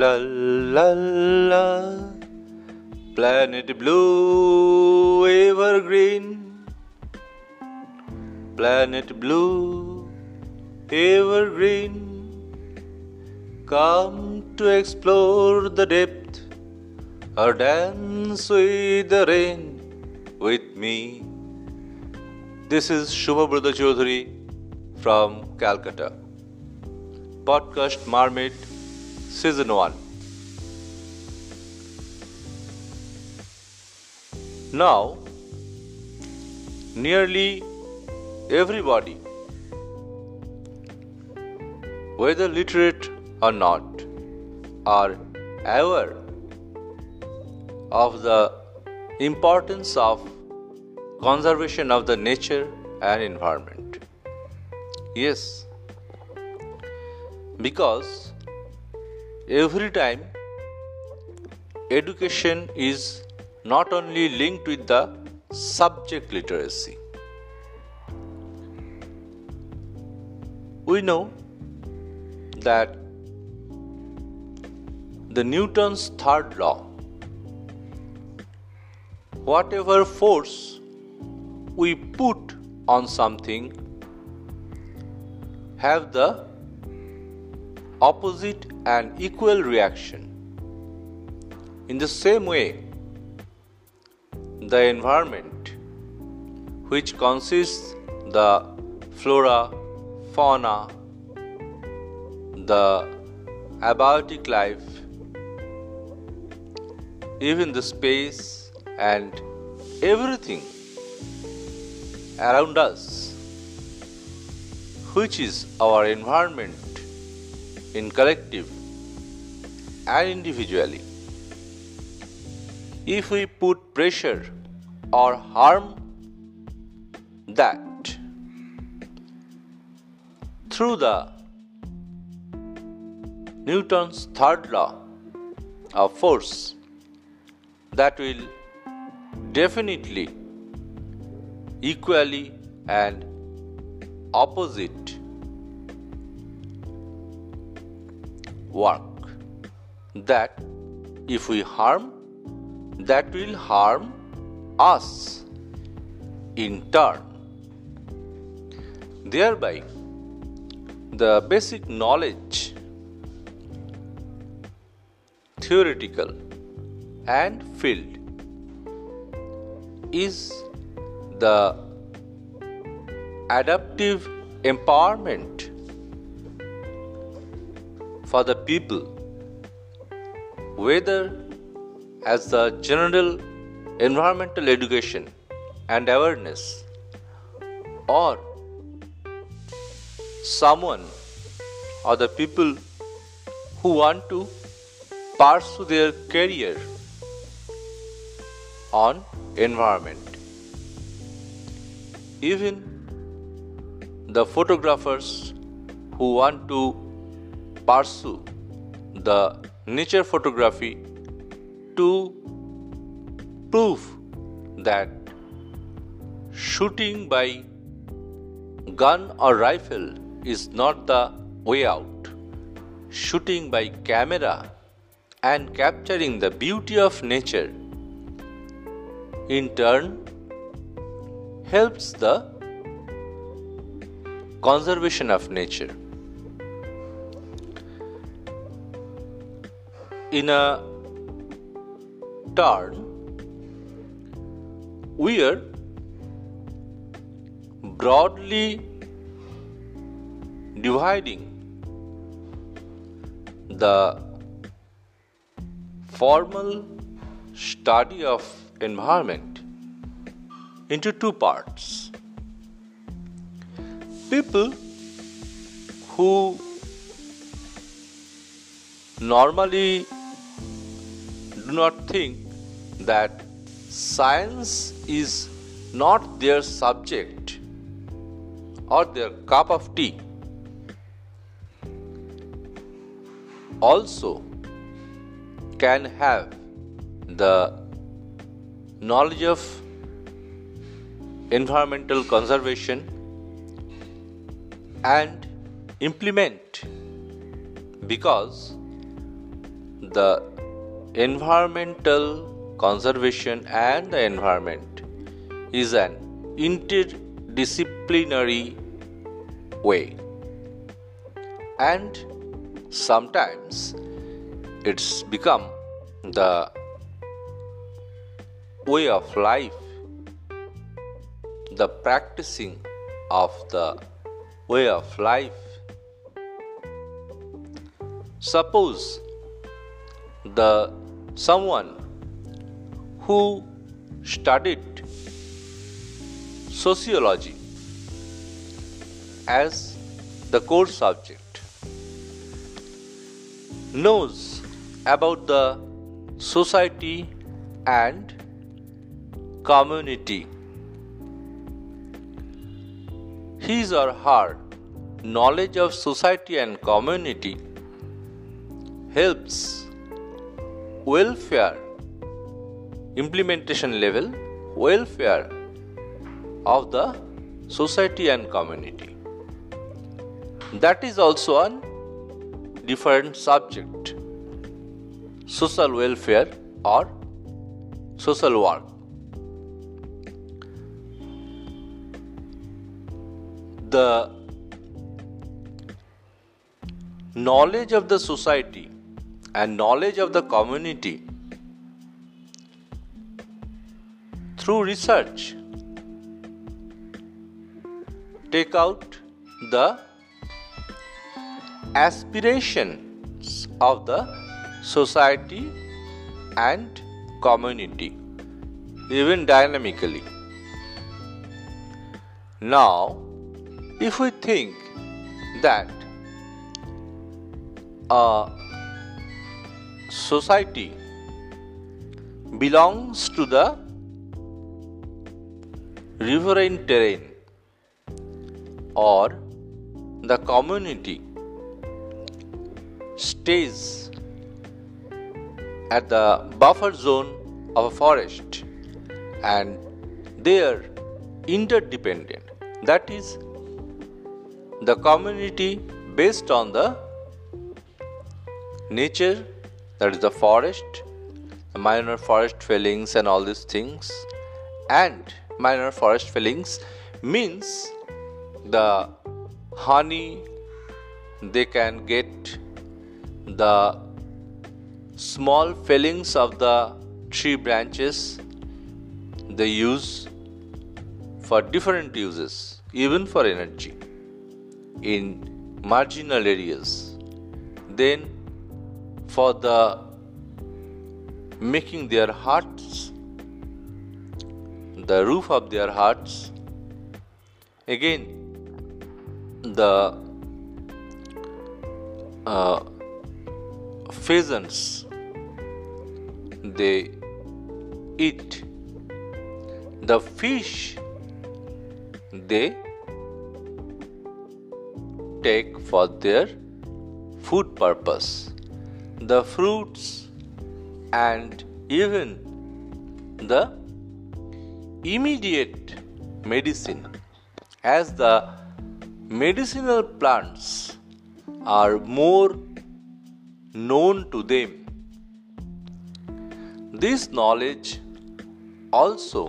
La la la, planet blue, evergreen. Planet blue, evergreen. Come to explore the depth or dance with the rain with me. This is Subhabrata Chowdhury from Calcutta. Podcast Marmaid Season 1. Now, nearly everybody, whether literate or not, are aware of the importance of conservation of the nature and environment. Yes, because every time education is not only linked with the subject literacy. We know that the Newton's third law whatever force we put on something have the opposite and equal reaction. In the same way, the environment, which consists the flora, fauna, the abiotic life, even the space and everything around us, which is our environment in collective and individually. If we put pressure or harm that through the Newton's third law of force, that will definitely equally and opposite work. That if we harm that will harm us in turn. Thereby the basic knowledge theoretical and field is the adaptive empowerment for the people, whether as the general environmental education and awareness or someone or the people who want to pursue their career on environment. Even the photographers who want to pursue the nature photography to prove that shooting by gun or rifle is not the way out. Shooting by camera and capturing the beauty of nature in turn helps the conservation of nature. In a turn, we are broadly dividing the formal study of environment into two parts. People who normally do not think that science is not their subject or their cup of tea. Also, can have the knowledge of environmental conservation and implement because the environmental conservation and the environment is an interdisciplinary way. And sometimes it's become the way of life the practicing of the way of life. Suppose the someone who studied sociology as the core subject knows about the society and community. His or her knowledge of society and community helps welfare implementation level welfare of the society and community. That is also a different subject. Social welfare or social work. The knowledge of the society and knowledge of the community through research. Take out the aspirations of the society and community even dynamically. Now if we think that a society belongs to the riverine terrain or the community stays at the buffer zone of a forest and they are interdependent. That is the community based on the nature that is the forest, the minor forest fellings, and all these things. And minor forest fellings means the honey they can get the small fellings of the tree branches they use for different uses even for energy in marginal areas then for the making their hearts the roof of their hearts. Again the uh, pheasants they eat. The fish they take for their food purpose the fruits, and even the immediate medicine, as the medicinal plants are more known to them. This knowledge also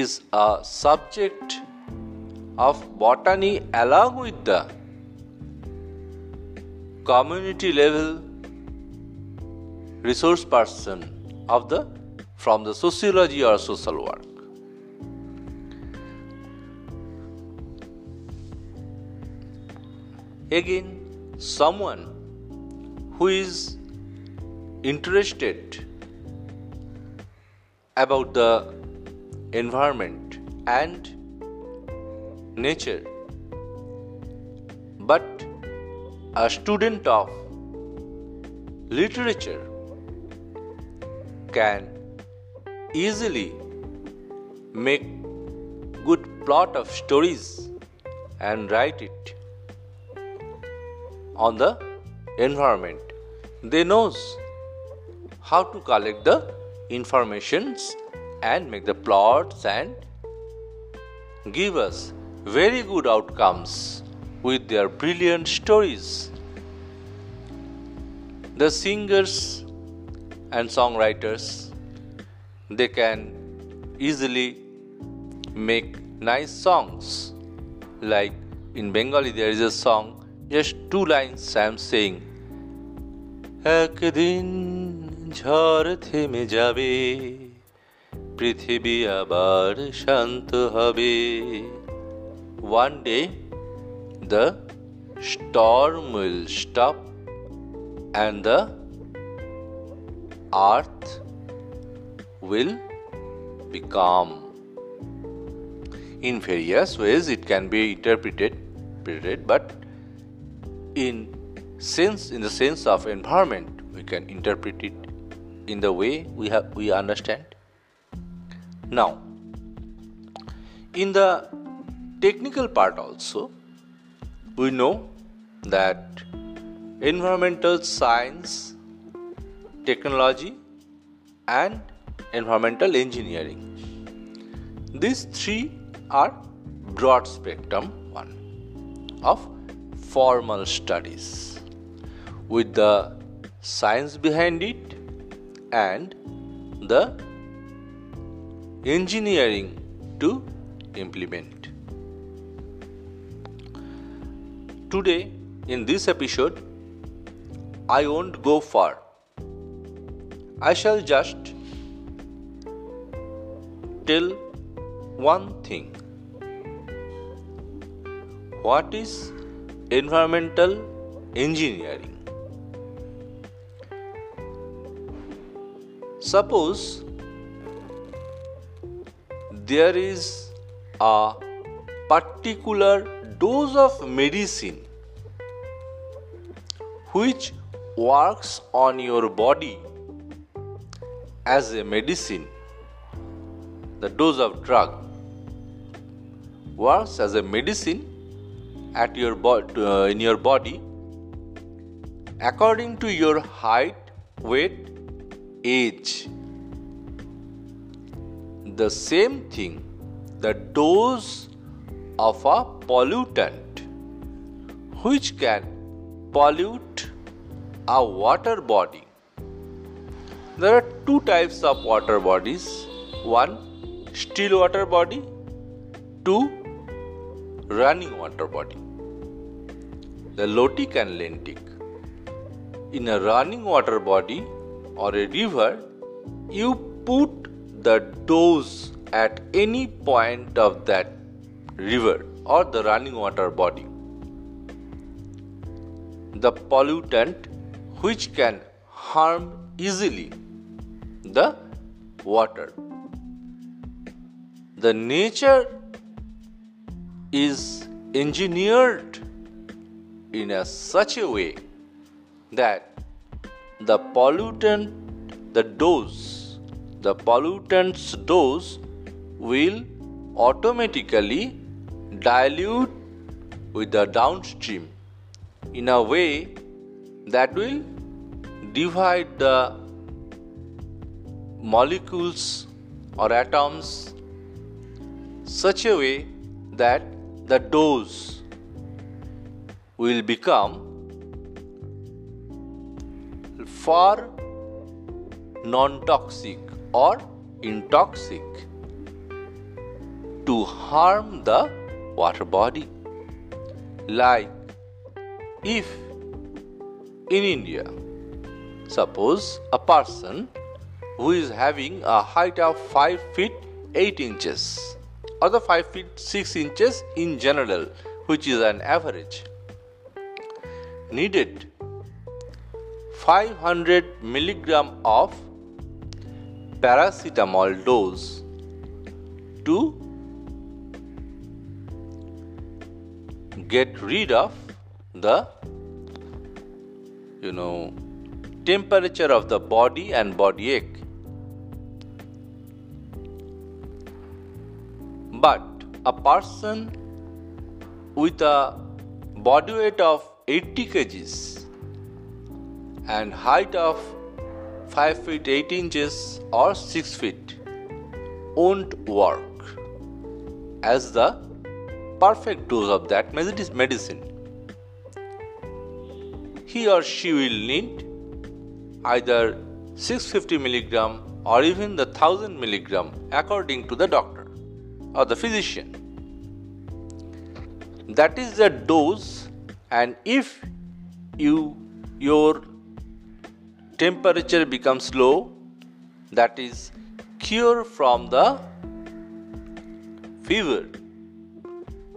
is a subject of botany along with the community level resource person of the from the sociology or social work. Again someone who is interested about the environment and nature but a student of literature can easily make good plot of stories and write it on the environment. They knows how to collect the informations and make the plots and give us very good outcomes with their brilliant stories. the singers and songwriters they can easily make nice songs like in bengali there is a song just two lines i am saying একদিন ঝড় থেমে যাবে পৃথিবী আবার শান্ত হবে one day the storm will stop and the earth will become. In various ways it can be interpreted, but in sense in the sense of environment we can interpret it in the way we have we understand. Now in the technical part also we know that environmental science technology and environmental engineering these three are broad spectrum one of formal studies with the science behind it and the engineering to implement. Today, in this episode, I won't go far. I shall just tell one thing. What is environmental engineering? Suppose there is a particular dose of medicine which works on your body as a medicine the dose of drug works as a medicine at your bo- uh, in your body according to your height weight age. The same thing the dose of a pollutant which can pollute a water body. There are two types of water bodies one, still water body, two, running water body. The lotic and lentic. In a running water body or a river, you put the dose at any point of that river or the running water body. The pollutant which can harm easily the water. The nature is engineered in a such a way that the pollutant, the dose the pollutant's dose will automatically dilute with the downstream in a way that will divide the molecules or atoms such a way that the dose will become far non toxic or intoxic to harm the water body. Like if in India, suppose a person who is having a height of 5 feet 8 inches or the 5 feet 6 inches in general, which is an average, needed 500 milligram of paracetamol dose to get rid of the you know temperature of the body and body ache. But a person with a body weight of 80 kgs and height of 5 feet 8 inches or 6 feet won't work as the perfect dose of that medicine. He or she will need either 650 milligram or even the 1000 milligram according to the doctor or the physician. That is the dose, and if you your temperature becomes low, that is cure from the fever.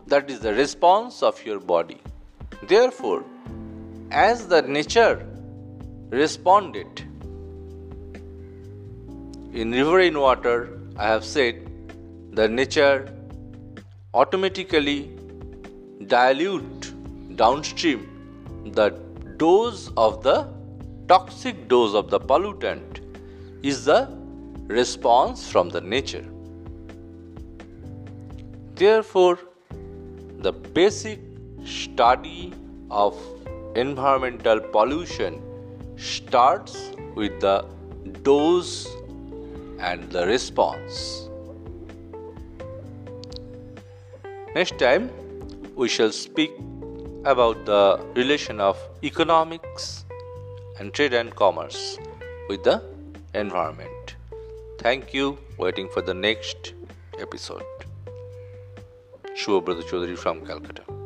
That is the response of your body. Therefore, as the nature responded in riverine water, I have said the nature automatically dilute downstream the dose of the toxic dose of the pollutant is the response from the nature. Therefore, the basic study of environmental pollution starts with the dose and the response. Next time, we shall speak about the relation of economics and trade and commerce with the environment. Thank you. Waiting for the next episode. Subhabrata from Calcutta.